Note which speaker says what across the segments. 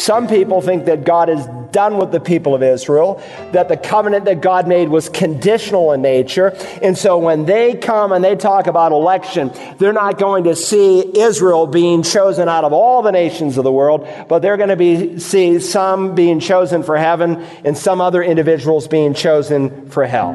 Speaker 1: Some people think that God is done with the people of Israel, that the covenant that God made was conditional in nature. And so when they come and they talk about election, they're not going to see Israel being chosen out of all the nations of the world, but they're going to be, see some being chosen for heaven and some other individuals being chosen for hell.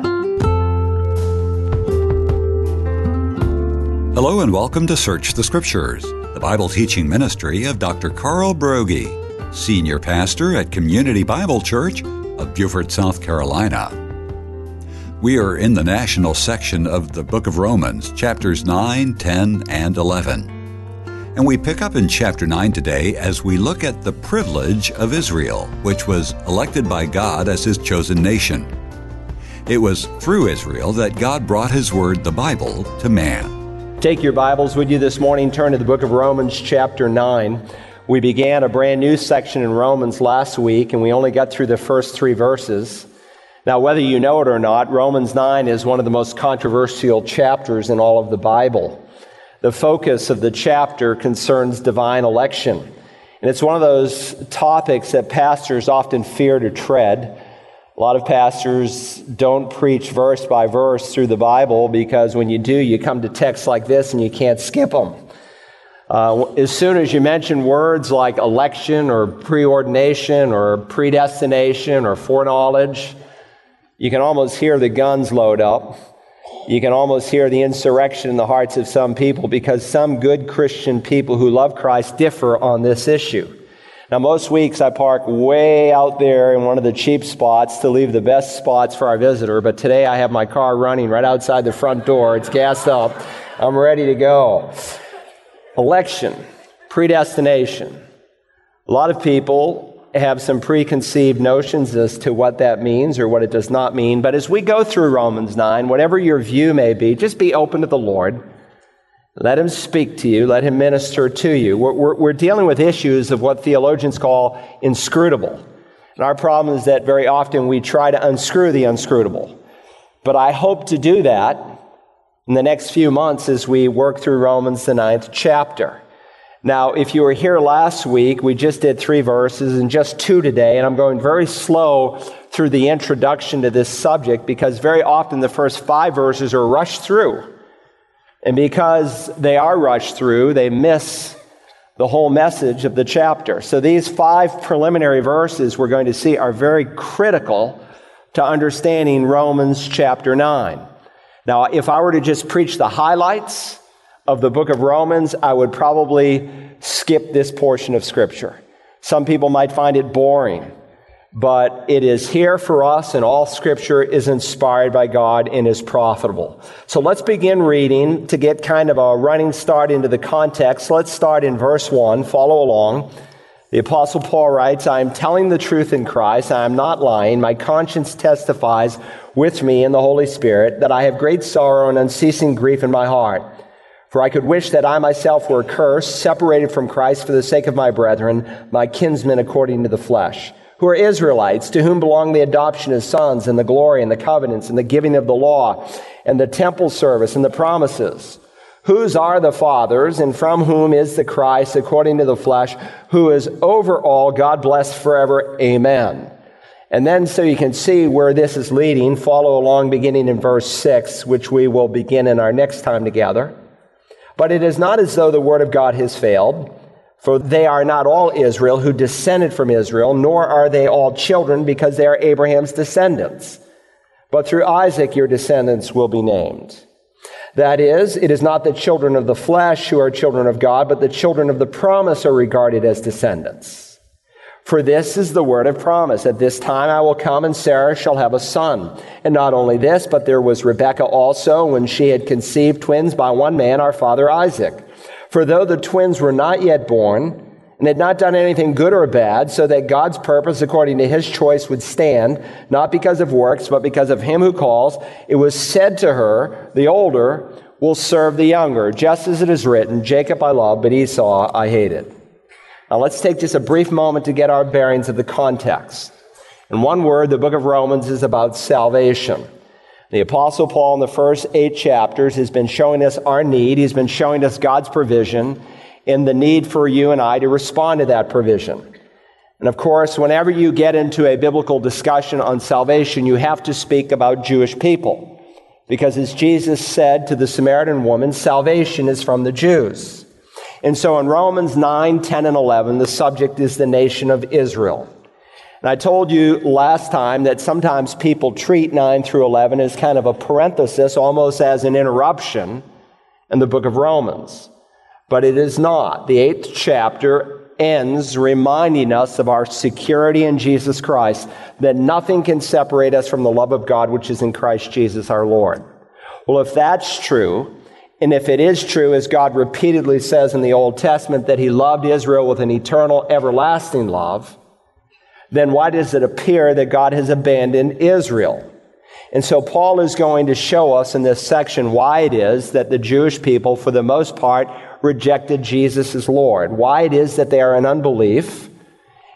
Speaker 2: Hello and welcome to Search the Scriptures, the Bible teaching ministry of Dr. Carl Broggi, Senior Pastor at Community Bible Church of Beaufort, South Carolina. We are in the national section of the book of Romans, chapters 9, 10, and 11. And we pick up in chapter 9 today as we look at the privilege of Israel, which was elected by God as his chosen nation. It was through Israel that God brought his word, the Bible, to man.
Speaker 1: Take your Bibles with you this morning, turn to the book of Romans, chapter 9. We began a brand new section in Romans last week, and we only got through the first three verses. Now, whether you know it or not, Romans 9 is one of the most controversial chapters in all of the Bible. The focus of the chapter concerns divine election. And it's one of those topics that pastors often fear to tread. A lot of pastors don't preach verse by verse through the Bible because when you do, you come to texts like this and you can't skip them. Uh, as soon as you mention words like election or preordination or predestination or foreknowledge, you can almost hear the guns load up. You can almost hear the insurrection in the hearts of some people because some good Christian people who love Christ differ on this issue. Now, most weeks I park way out there in one of the cheap spots to leave the best spots for our visitor, but today I have my car running right outside the front door. It's gassed up. I'm ready to go. Election, predestination. A lot of people have some preconceived notions as to what that means or what it does not mean, but as we go through Romans 9, whatever your view may be, just be open to the Lord. Let him speak to you. Let him minister to you. We're, we're, we're, dealing with issues of what theologians call inscrutable. And our problem is that very often we try to unscrew the unscrutable. But I hope to do that in the next few months as we work through Romans, the ninth chapter. Now, if you were here last week, we just did three verses and just two today, and I'm going very slow through the introduction to this subject because very often the first five verses are rushed through. And because they are rushed through, they miss the whole message of the chapter. So these five preliminary verses we're going to see are very critical to understanding Romans chapter 9. Now, if I were to just preach the highlights of the book of Romans, I would probably skip this portion of scripture. Some people might find it boring but it is here for us, and all scripture is inspired by God and is profitable. So let's begin reading to get kind of a running start into the context. Let's start in verse 1. Follow along. The Apostle Paul writes, I am telling the truth in Christ. I am not lying. My conscience testifies with me in the Holy Spirit that I have great sorrow and unceasing grief in my heart. For I could wish that I myself were cursed, separated from Christ for the sake of my brethren, my kinsmen according to the flesh who are Israelites, to whom belong the adoption as sons and the glory and the covenants and the giving of the law and the temple service and the promises. Whose are the fathers and from whom is the Christ according to the flesh, who is over all, God bless forever. Amen. And then so you can see where this is leading, follow along beginning in verse 6, which we will begin in our next time together. But it is not as though the word of God has failed. For they are not all Israel who descended from Israel, nor are they all children because they are Abraham's descendants. But through Isaac your descendants will be named. That is, it is not the children of the flesh who are children of God, but the children of the promise are regarded as descendants. For this is the word of promise. At this time I will come and Sarah shall have a son. And not only this, but there was Rebekah also when she had conceived twins by one man, our father Isaac. For though the twins were not yet born, and had not done anything good or bad, so that God's purpose according to his choice would stand, not because of works, but because of him who calls, it was said to her, the older will serve the younger, just as it is written, Jacob I love, but Esau I hated. Now let's take just a brief moment to get our bearings of the context. In one word, the book of Romans is about salvation. The Apostle Paul, in the first eight chapters, has been showing us our need. He's been showing us God's provision and the need for you and I to respond to that provision. And of course, whenever you get into a biblical discussion on salvation, you have to speak about Jewish people. Because as Jesus said to the Samaritan woman, salvation is from the Jews. And so in Romans 9, 10, and 11, the subject is the nation of Israel. And I told you last time that sometimes people treat 9 through 11 as kind of a parenthesis, almost as an interruption in the book of Romans. But it is not. The eighth chapter ends reminding us of our security in Jesus Christ, that nothing can separate us from the love of God which is in Christ Jesus our Lord. Well, if that's true, and if it is true, as God repeatedly says in the Old Testament, that He loved Israel with an eternal, everlasting love, then why does it appear that God has abandoned Israel? And so Paul is going to show us in this section why it is that the Jewish people, for the most part, rejected Jesus as Lord, why it is that they are in unbelief,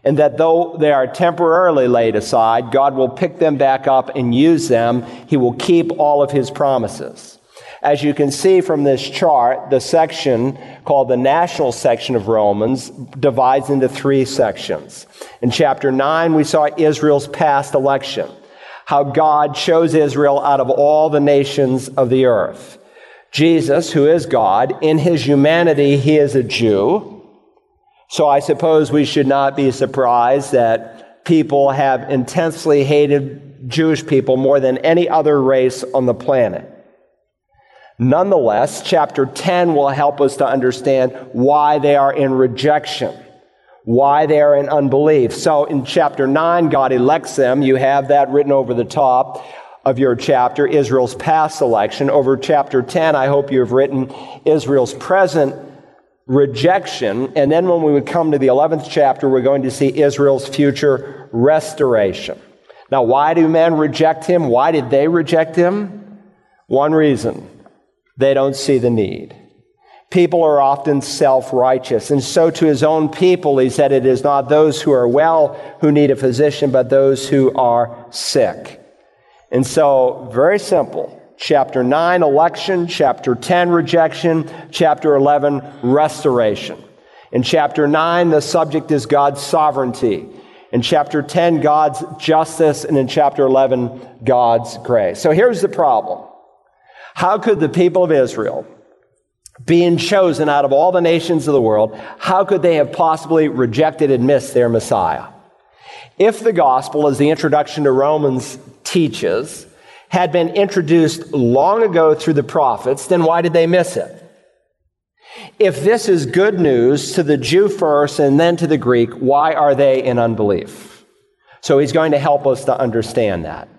Speaker 1: and that though they are temporarily laid aside, God will pick them back up and use them. He will keep all of his promises. As you can see from this chart, the section called the national section of Romans divides into three sections. In chapter 9, we saw Israel's past election, how God chose Israel out of all the nations of the earth. Jesus, who is God, in his humanity, he is a Jew. So I suppose we should not be surprised that people have intensely hated Jewish people more than any other race on the planet. Nonetheless, chapter 10 will help us to understand why they are in rejection, why they are in unbelief. So in chapter 9, God elects them. You have that written over the top of your chapter, Israel's past selection. Over chapter 10, I hope you have written Israel's present rejection. And then when we would come to the 11th chapter, we're going to see Israel's future restoration. Now, why do men reject him? Why did they reject him? One reason they don't see the need. People are often self righteous. And so to his own people, he said, It is not those who are well who need a physician, but those who are sick. And so, very simple. Chapter 9, election. Chapter 10, rejection. Chapter 11, restoration. In chapter 9, the subject is God's sovereignty. In chapter 10, God's justice. And in chapter 11, God's grace. So here's the problem. How could the people of Israel, being chosen out of all the nations of the world, how could they have possibly rejected and missed their Messiah? If the gospel, is the introduction to Romans teaches, had been introduced long ago through the prophets, then why did they miss it? If this is good news to the Jew first and then to the Greek, why are they in unbelief? So he's going to help us to understand that.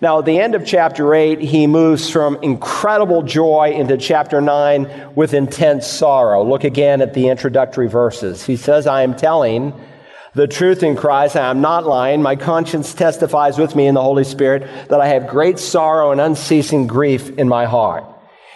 Speaker 1: Now, at the end of chapter 8, he moves from incredible joy into chapter 9 with intense sorrow. Look again at the introductory verses. He says, I am telling the truth in Christ. I am not lying. My conscience testifies with me in the Holy Spirit that I have great sorrow and unceasing grief in my heart.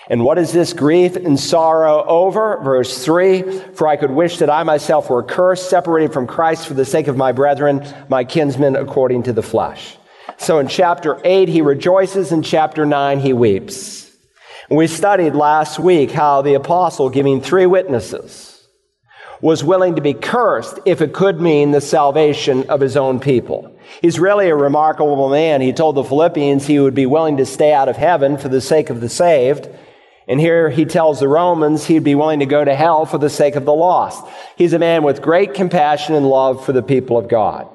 Speaker 1: And what is this grief and sorrow over? Verse 3 For I could wish that I myself were cursed, separated from Christ for the sake of my brethren, my kinsmen according to the flesh. So in chapter 8, he rejoices. In chapter 9, he weeps. We studied last week how the apostle, giving three witnesses, was willing to be cursed if it could mean the salvation of his own people. He's really a remarkable man. He told the Philippians he would be willing to stay out of heaven for the sake of the saved. And here he tells the Romans he'd be willing to go to hell for the sake of the lost. He's a man with great compassion and love for the people of God.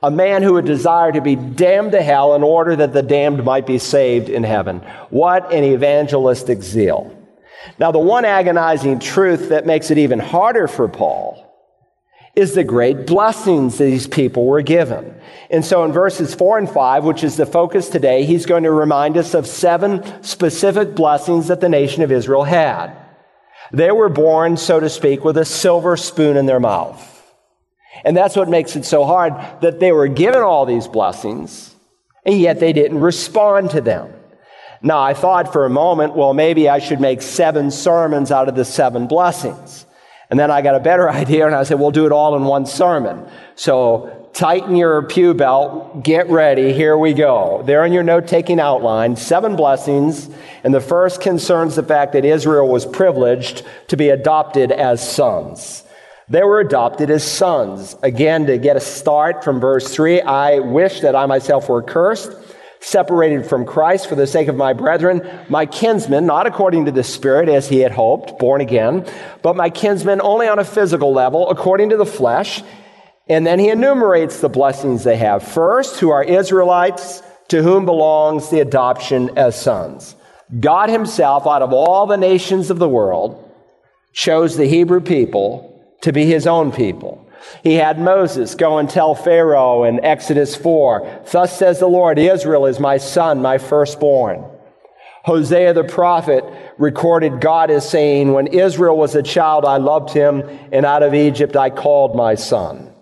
Speaker 1: A man who would desire to be damned to hell in order that the damned might be saved in heaven. What an evangelistic zeal. Now, the one agonizing truth that makes it even harder for Paul is the great blessings these people were given. And so in verses four and five, which is the focus today, he's going to remind us of seven specific blessings that the nation of Israel had. They were born, so to speak, with a silver spoon in their mouth. And that's what makes it so hard that they were given all these blessings, and yet they didn't respond to them. Now, I thought for a moment, well, maybe I should make seven sermons out of the seven blessings. And then I got a better idea and I said, we'll do it all in one sermon. So tighten your pew belt, get ready, here we go. There in your note taking outline, seven blessings. And the first concerns the fact that Israel was privileged to be adopted as sons. They were adopted as sons. Again, to get a start from verse 3, I wish that I myself were cursed, separated from Christ for the sake of my brethren, my kinsmen, not according to the Spirit as he had hoped, born again, but my kinsmen only on a physical level, according to the flesh. And then he enumerates the blessings they have. First, who are Israelites, to whom belongs the adoption as sons. God himself, out of all the nations of the world, chose the Hebrew people to be his own people. He had Moses go and tell Pharaoh in Exodus 4, Thus says the Lord, Israel is my son, my firstborn. Hosea the prophet recorded God as saying, When Israel was a child, I loved him, and out of Egypt I called my son.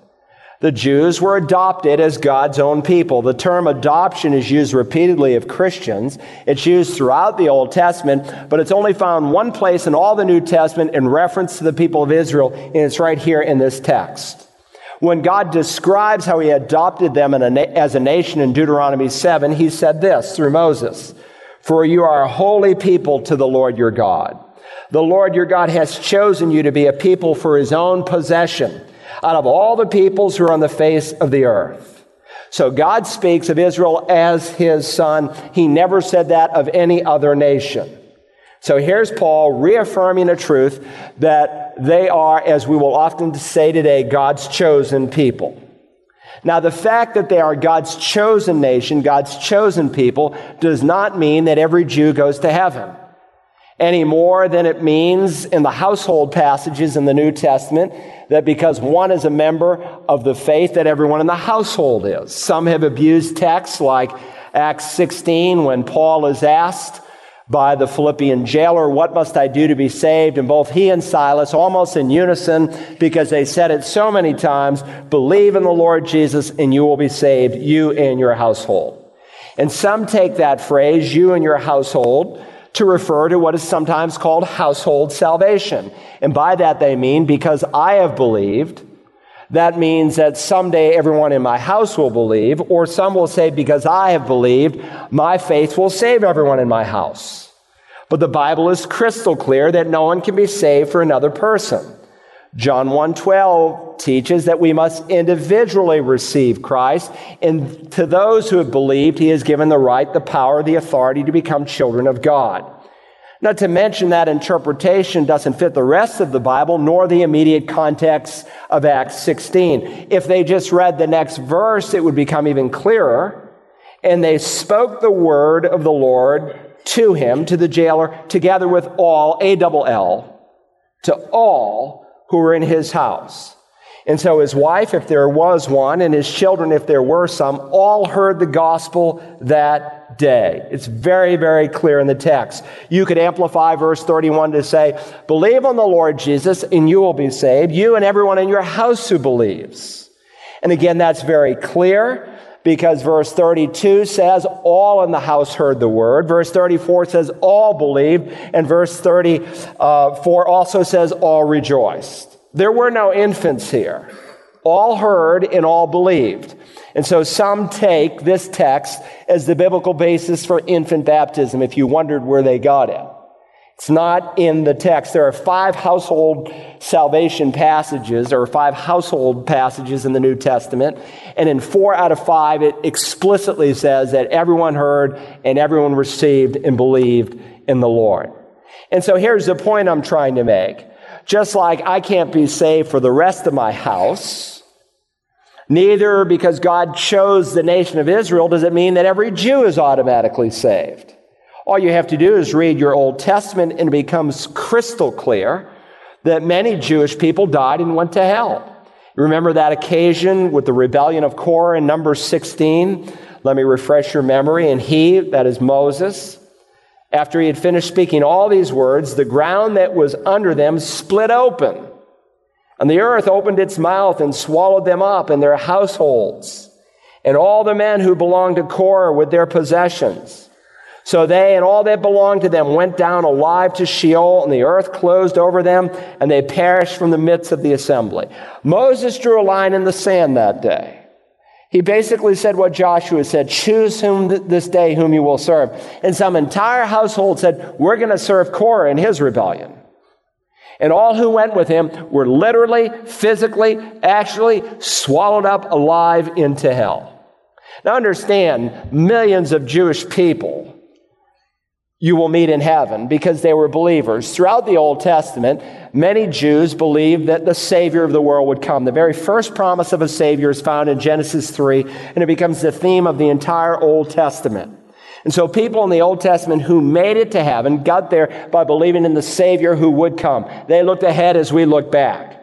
Speaker 1: The Jews were adopted as God's own people. The term adoption is used repeatedly of Christians. It's used throughout the Old Testament, but it's only found one place in all the New Testament in reference to the people of Israel, and it's right here in this text. When God describes how he adopted them as a nation in Deuteronomy 7, he said this through Moses For you are a holy people to the Lord your God. The Lord your God has chosen you to be a people for his own possession out of all the peoples who are on the face of the earth. So God speaks of Israel as his son. He never said that of any other nation. So here's Paul reaffirming a truth that they are, as we will often say today, God's chosen people. Now, the fact that they are God's chosen nation, God's chosen people, does not mean that every Jew goes to heaven any more than it means in the household passages in the New Testament that because one is a member of the faith that everyone in the household is. Some have abused texts like Acts 16 when Paul is asked by the Philippian jailer, What must I do to be saved? And both he and Silas, almost in unison, because they said it so many times, believe in the Lord Jesus and you will be saved, you and your household. And some take that phrase, you and your household, to refer to what is sometimes called household salvation. And by that they mean, because I have believed, that means that someday everyone in my house will believe, or some will say, because I have believed, my faith will save everyone in my house. But the Bible is crystal clear that no one can be saved for another person. John 1:12 teaches that we must individually receive Christ, and to those who have believed, he has given the right, the power, the authority to become children of God. Not to mention that interpretation doesn't fit the rest of the Bible, nor the immediate context of Acts 16. If they just read the next verse, it would become even clearer. And they spoke the word of the Lord to him, to the jailer, together with all, A double L, to all who were in his house. And so his wife, if there was one, and his children, if there were some, all heard the gospel that day. It's very, very clear in the text. You could amplify verse 31 to say, Believe on the Lord Jesus, and you will be saved, you and everyone in your house who believes. And again, that's very clear because verse 32 says all in the house heard the word. Verse 34 says all believed. And verse 34 also says all rejoiced. There were no infants here. All heard and all believed. And so some take this text as the biblical basis for infant baptism if you wondered where they got it. It's not in the text. There are five household salvation passages, or five household passages in the New Testament. And in four out of five, it explicitly says that everyone heard and everyone received and believed in the Lord. And so here's the point I'm trying to make. Just like I can't be saved for the rest of my house, neither because God chose the nation of Israel does it mean that every Jew is automatically saved. All you have to do is read your Old Testament and it becomes crystal clear that many Jewish people died and went to hell. Remember that occasion with the rebellion of Korah in number 16? Let me refresh your memory. And he, that is Moses, after he had finished speaking all these words, the ground that was under them split open. And the earth opened its mouth and swallowed them up and their households, and all the men who belonged to Korah with their possessions. So they and all that belonged to them went down alive to Sheol, and the earth closed over them, and they perished from the midst of the assembly. Moses drew a line in the sand that day. He basically said what Joshua said choose whom th- this day whom you will serve. And some entire household said, We're going to serve Korah in his rebellion. And all who went with him were literally, physically, actually swallowed up alive into hell. Now understand, millions of Jewish people you will meet in heaven because they were believers. Throughout the Old Testament, many Jews believed that the Savior of the world would come. The very first promise of a Savior is found in Genesis 3, and it becomes the theme of the entire Old Testament. And so people in the Old Testament who made it to heaven got there by believing in the Savior who would come. They looked ahead as we look back.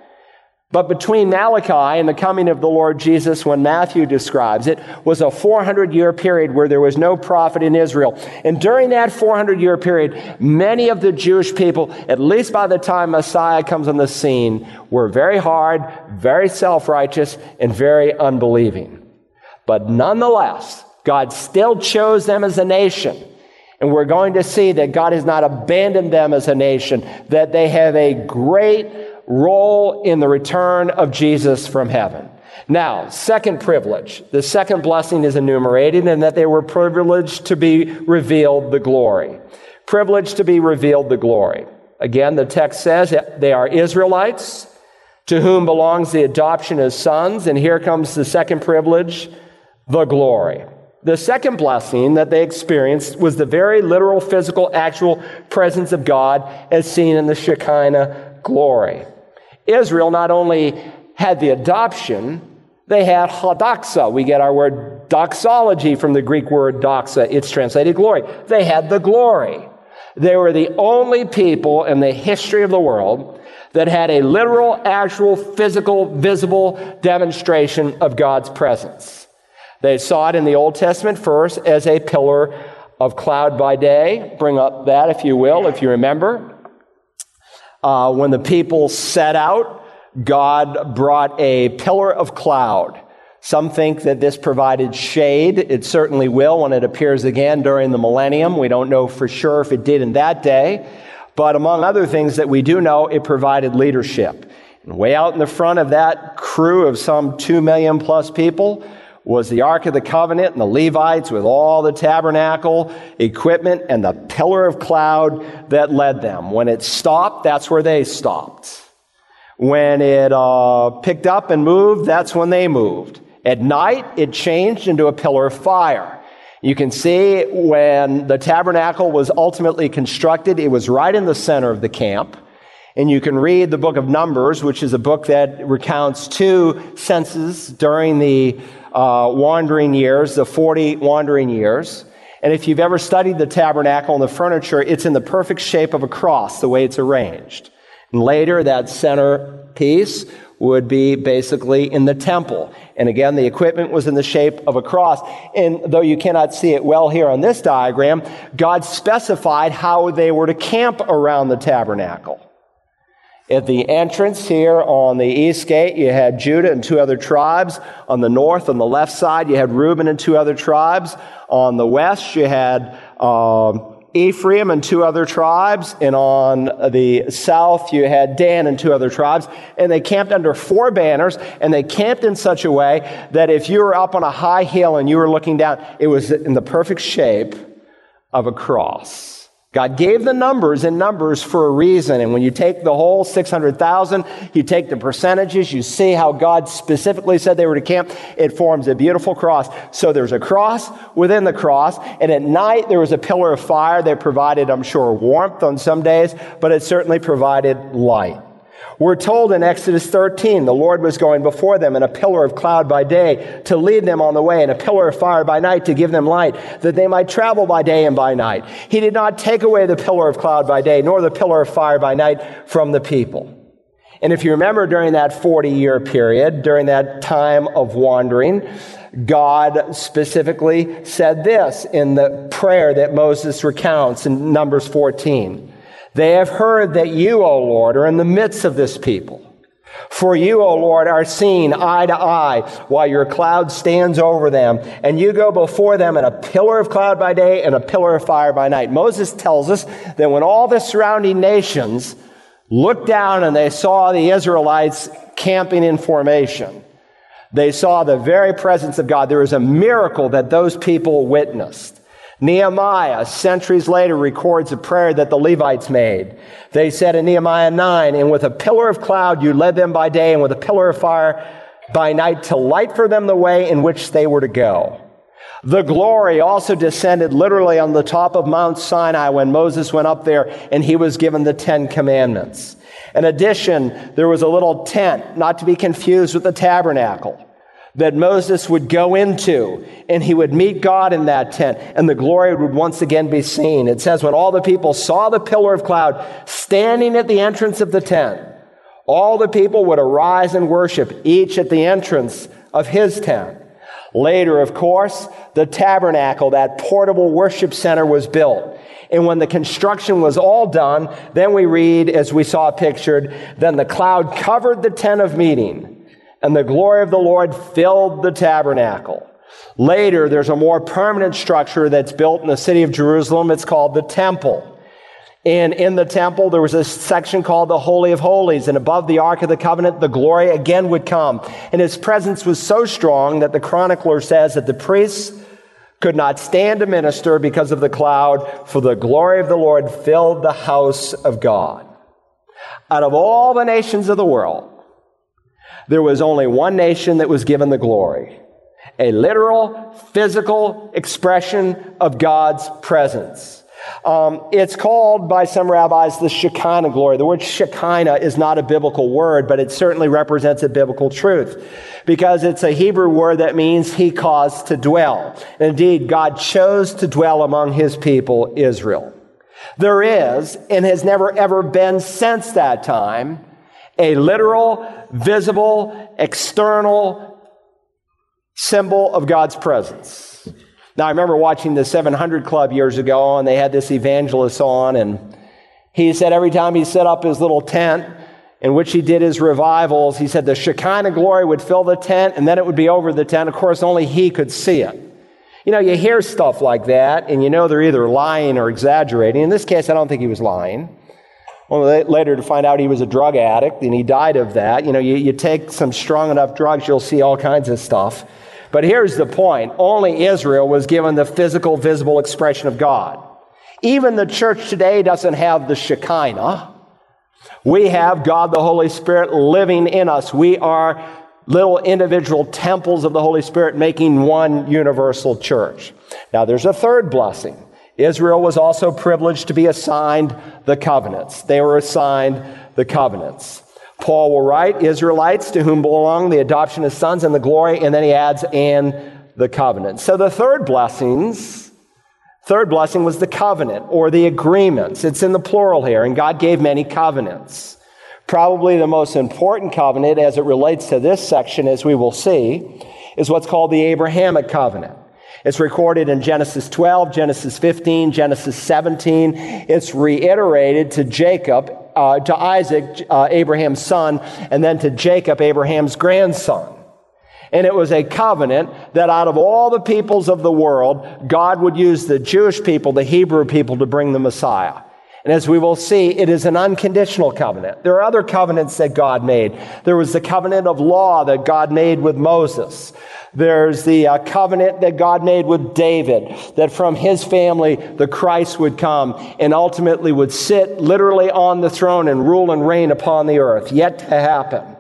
Speaker 1: But between Malachi and the coming of the Lord Jesus, when Matthew describes it, was a 400 year period where there was no prophet in Israel. And during that 400 year period, many of the Jewish people, at least by the time Messiah comes on the scene, were very hard, very self righteous, and very unbelieving. But nonetheless, God still chose them as a nation. And we're going to see that God has not abandoned them as a nation, that they have a great role in the return of Jesus from heaven. Now, second privilege. The second blessing is enumerated in that they were privileged to be revealed the glory. Privileged to be revealed the glory. Again, the text says they are Israelites to whom belongs the adoption as sons. And here comes the second privilege, the glory. The second blessing that they experienced was the very literal, physical, actual presence of God as seen in the Shekinah glory. Israel not only had the adoption, they had hadoxa. We get our word doxology from the Greek word doxa. It's translated glory. They had the glory. They were the only people in the history of the world that had a literal, actual, physical, visible demonstration of God's presence. They saw it in the Old Testament first as a pillar of cloud by day. Bring up that, if you will, if you remember. Uh, when the people set out, God brought a pillar of cloud. Some think that this provided shade. It certainly will when it appears again during the millennium. We don't know for sure if it did in that day. But among other things that we do know, it provided leadership. And way out in the front of that crew of some two million plus people was the Ark of the Covenant and the Levites with all the tabernacle equipment and the pillar of cloud that led them. When it stopped, that's where they stopped. When it uh, picked up and moved, that's when they moved. At night, it changed into a pillar of fire. You can see when the tabernacle was ultimately constructed, it was right in the center of the camp. And you can read the book of Numbers, which is a book that recounts two censuses during the uh, wandering years, the 40 wandering years. And if you've ever studied the tabernacle and the furniture, it's in the perfect shape of a cross, the way it's arranged. And later, that center piece would be basically in the temple. And again, the equipment was in the shape of a cross. And though you cannot see it well here on this diagram, God specified how they were to camp around the tabernacle. At the entrance here on the east gate, you had Judah and two other tribes. On the north, on the left side, you had Reuben and two other tribes. On the west, you had um, Ephraim and two other tribes. And on the south, you had Dan and two other tribes. And they camped under four banners, and they camped in such a way that if you were up on a high hill and you were looking down, it was in the perfect shape of a cross. God gave the numbers in numbers for a reason. And when you take the whole 600,000, you take the percentages, you see how God specifically said they were to camp, it forms a beautiful cross. So there's a cross within the cross. And at night, there was a pillar of fire that provided, I'm sure, warmth on some days, but it certainly provided light. We're told in Exodus 13, the Lord was going before them in a pillar of cloud by day to lead them on the way, and a pillar of fire by night to give them light, that they might travel by day and by night. He did not take away the pillar of cloud by day, nor the pillar of fire by night from the people. And if you remember during that 40 year period, during that time of wandering, God specifically said this in the prayer that Moses recounts in Numbers 14. They have heard that you, O Lord, are in the midst of this people. For you, O Lord, are seen eye to eye while your cloud stands over them, and you go before them in a pillar of cloud by day and a pillar of fire by night. Moses tells us that when all the surrounding nations looked down and they saw the Israelites camping in formation, they saw the very presence of God. There was a miracle that those people witnessed. Nehemiah, centuries later, records a prayer that the Levites made. They said in Nehemiah 9, and with a pillar of cloud you led them by day, and with a pillar of fire by night to light for them the way in which they were to go. The glory also descended literally on the top of Mount Sinai when Moses went up there and he was given the Ten Commandments. In addition, there was a little tent, not to be confused with the tabernacle that Moses would go into and he would meet God in that tent and the glory would once again be seen. It says, when all the people saw the pillar of cloud standing at the entrance of the tent, all the people would arise and worship, each at the entrance of his tent. Later, of course, the tabernacle, that portable worship center was built. And when the construction was all done, then we read, as we saw pictured, then the cloud covered the tent of meeting and the glory of the Lord filled the tabernacle. Later, there's a more permanent structure that's built in the city of Jerusalem. It's called the temple. And in the temple, there was a section called the Holy of Holies. And above the Ark of the Covenant, the glory again would come. And his presence was so strong that the chronicler says that the priests could not stand to minister because of the cloud, for the glory of the Lord filled the house of God. Out of all the nations of the world, there was only one nation that was given the glory a literal, physical expression of God's presence. Um, it's called by some rabbis the Shekinah glory. The word Shekinah is not a biblical word, but it certainly represents a biblical truth because it's a Hebrew word that means he caused to dwell. Indeed, God chose to dwell among his people, Israel. There is and has never ever been since that time a literal, visible, external symbol of God's presence. Now, I remember watching the 700 Club years ago, and they had this evangelist on, and he said every time he set up his little tent in which he did his revivals, he said the Shekinah glory would fill the tent, and then it would be over the tent. Of course, only he could see it. You know, you hear stuff like that, and you know they're either lying or exaggerating. In this case, I don't think he was lying. Only later to find out he was a drug addict and he died of that. You know, you, you take some strong enough drugs, you'll see all kinds of stuff. But here's the point only Israel was given the physical, visible expression of God. Even the church today doesn't have the Shekinah. We have God the Holy Spirit living in us. We are little individual temples of the Holy Spirit making one universal church. Now, there's a third blessing. Israel was also privileged to be assigned the covenants. They were assigned the covenants. Paul will write, Israelites to whom belong the adoption of sons and the glory, and then he adds, and the covenant. So the third blessings, third blessing was the covenant or the agreements. It's in the plural here, and God gave many covenants. Probably the most important covenant as it relates to this section, as we will see, is what's called the Abrahamic covenant. It's recorded in Genesis 12, Genesis 15, Genesis 17. It's reiterated to Jacob, uh, to Isaac, uh, Abraham's son, and then to Jacob, Abraham's grandson. And it was a covenant that out of all the peoples of the world, God would use the Jewish people, the Hebrew people, to bring the Messiah. And as we will see, it is an unconditional covenant. There are other covenants that God made. There was the covenant of law that God made with Moses. There's the uh, covenant that God made with David, that from his family the Christ would come and ultimately would sit literally on the throne and rule and reign upon the earth, yet to happen.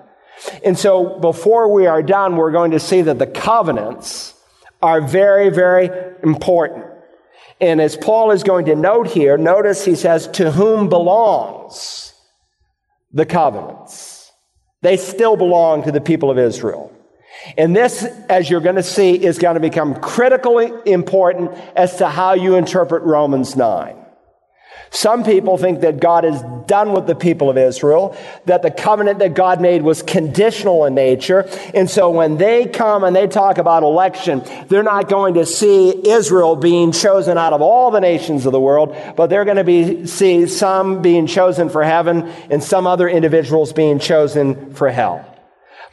Speaker 1: And so before we are done, we're going to see that the covenants are very, very important. And as Paul is going to note here, notice he says, to whom belongs the covenants. They still belong to the people of Israel. And this, as you're going to see, is going to become critically important as to how you interpret Romans 9. Some people think that God is done with the people of Israel, that the covenant that God made was conditional in nature. And so when they come and they talk about election, they're not going to see Israel being chosen out of all the nations of the world, but they're going to be, see some being chosen for heaven and some other individuals being chosen for hell.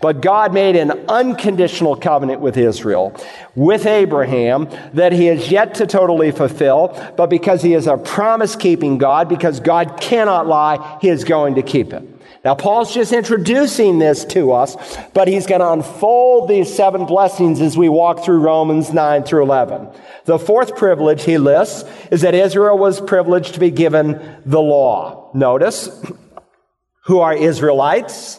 Speaker 1: But God made an unconditional covenant with Israel, with Abraham, that he has yet to totally fulfill. But because he is a promise keeping God, because God cannot lie, he is going to keep it. Now, Paul's just introducing this to us, but he's going to unfold these seven blessings as we walk through Romans 9 through 11. The fourth privilege he lists is that Israel was privileged to be given the law. Notice, who are Israelites,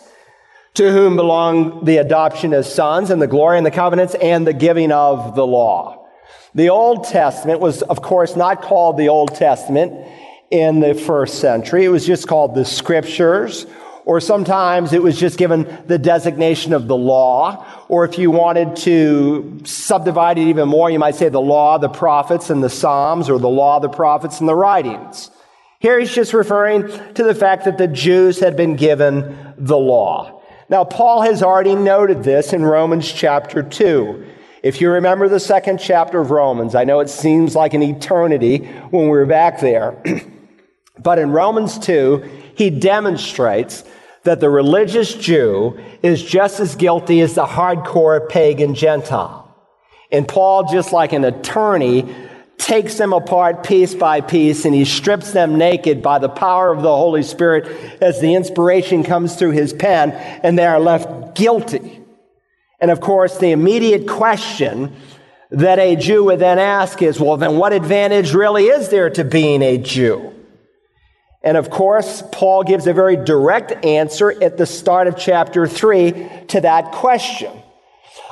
Speaker 1: to whom belong the adoption as sons and the glory and the covenants and the giving of the law. The Old Testament was, of course, not called the Old Testament in the first century. It was just called the Scriptures or sometimes it was just given the designation of the law, or if you wanted to subdivide it even more, you might say the law, the prophets, and the Psalms, or the law, the prophets, and the writings. Here he's just referring to the fact that the Jews had been given the law. Now, Paul has already noted this in Romans chapter 2. If you remember the second chapter of Romans, I know it seems like an eternity when we were back there, but in Romans 2, he demonstrates that the religious Jew is just as guilty as the hardcore pagan Gentile. And Paul, just like an attorney, takes them apart piece by piece and he strips them naked by the power of the Holy Spirit as the inspiration comes through his pen and they are left guilty. And of course, the immediate question that a Jew would then ask is, well, then what advantage really is there to being a Jew? And of course, Paul gives a very direct answer at the start of chapter 3 to that question.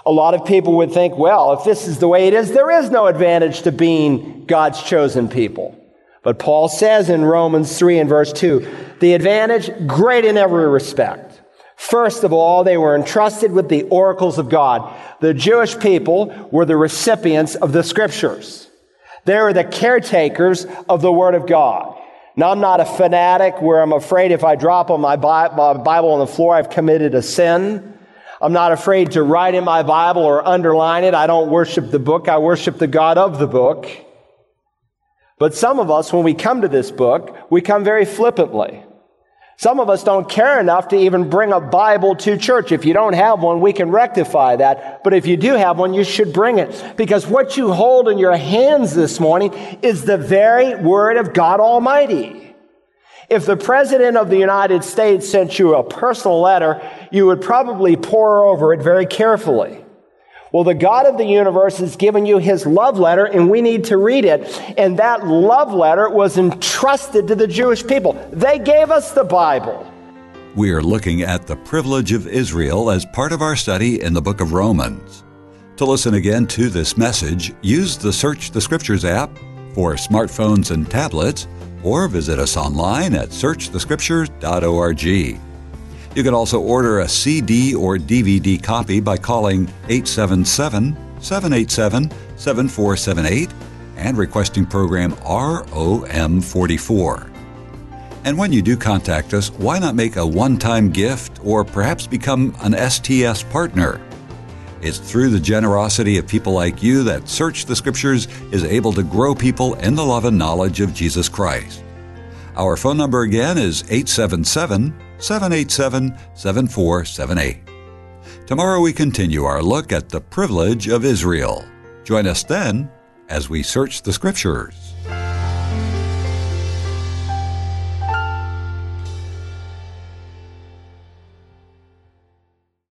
Speaker 1: A lot of people would think, well, if this is the way it is, there is no advantage to being God's chosen people. But Paul says in Romans 3 and verse 2, the advantage great in every respect. First of all, they were entrusted with the oracles of God. The Jewish people were the recipients of the scriptures. They were the caretakers of the word of God. Now, I'm not a fanatic where I'm afraid if I drop on my Bible on the floor, I've committed a sin. I'm not afraid to write in my Bible or underline it. I don't worship the book, I worship the God of the book. But some of us, when we come to this book, we come very flippantly. Some of us don't care enough to even bring a Bible to church. If you don't have one, we can rectify that. But if you do have one, you should bring it. Because what you hold in your hands this morning is the very Word of God Almighty. If the President of the United States sent you a personal letter, you would probably pore over it very carefully. Well, the God of the universe has given you his love letter, and we need to read it. And that love letter was entrusted to the Jewish people. They gave us the Bible.
Speaker 2: We are looking at the privilege of Israel as part of our study in the book of Romans. To listen again to this message, use the Search the Scriptures app for smartphones and tablets, or visit us online at searchthescriptures.org. You can also order a CD or DVD copy by calling 877 787 7478 and requesting program ROM44. And when you do contact us, why not make a one time gift or perhaps become an STS partner? It's through the generosity of people like you that Search the Scriptures is able to grow people in the love and knowledge of Jesus Christ. Our phone number again is 877 787 7478. Tomorrow we continue our look at the privilege of Israel. Join us then as we search the Scriptures.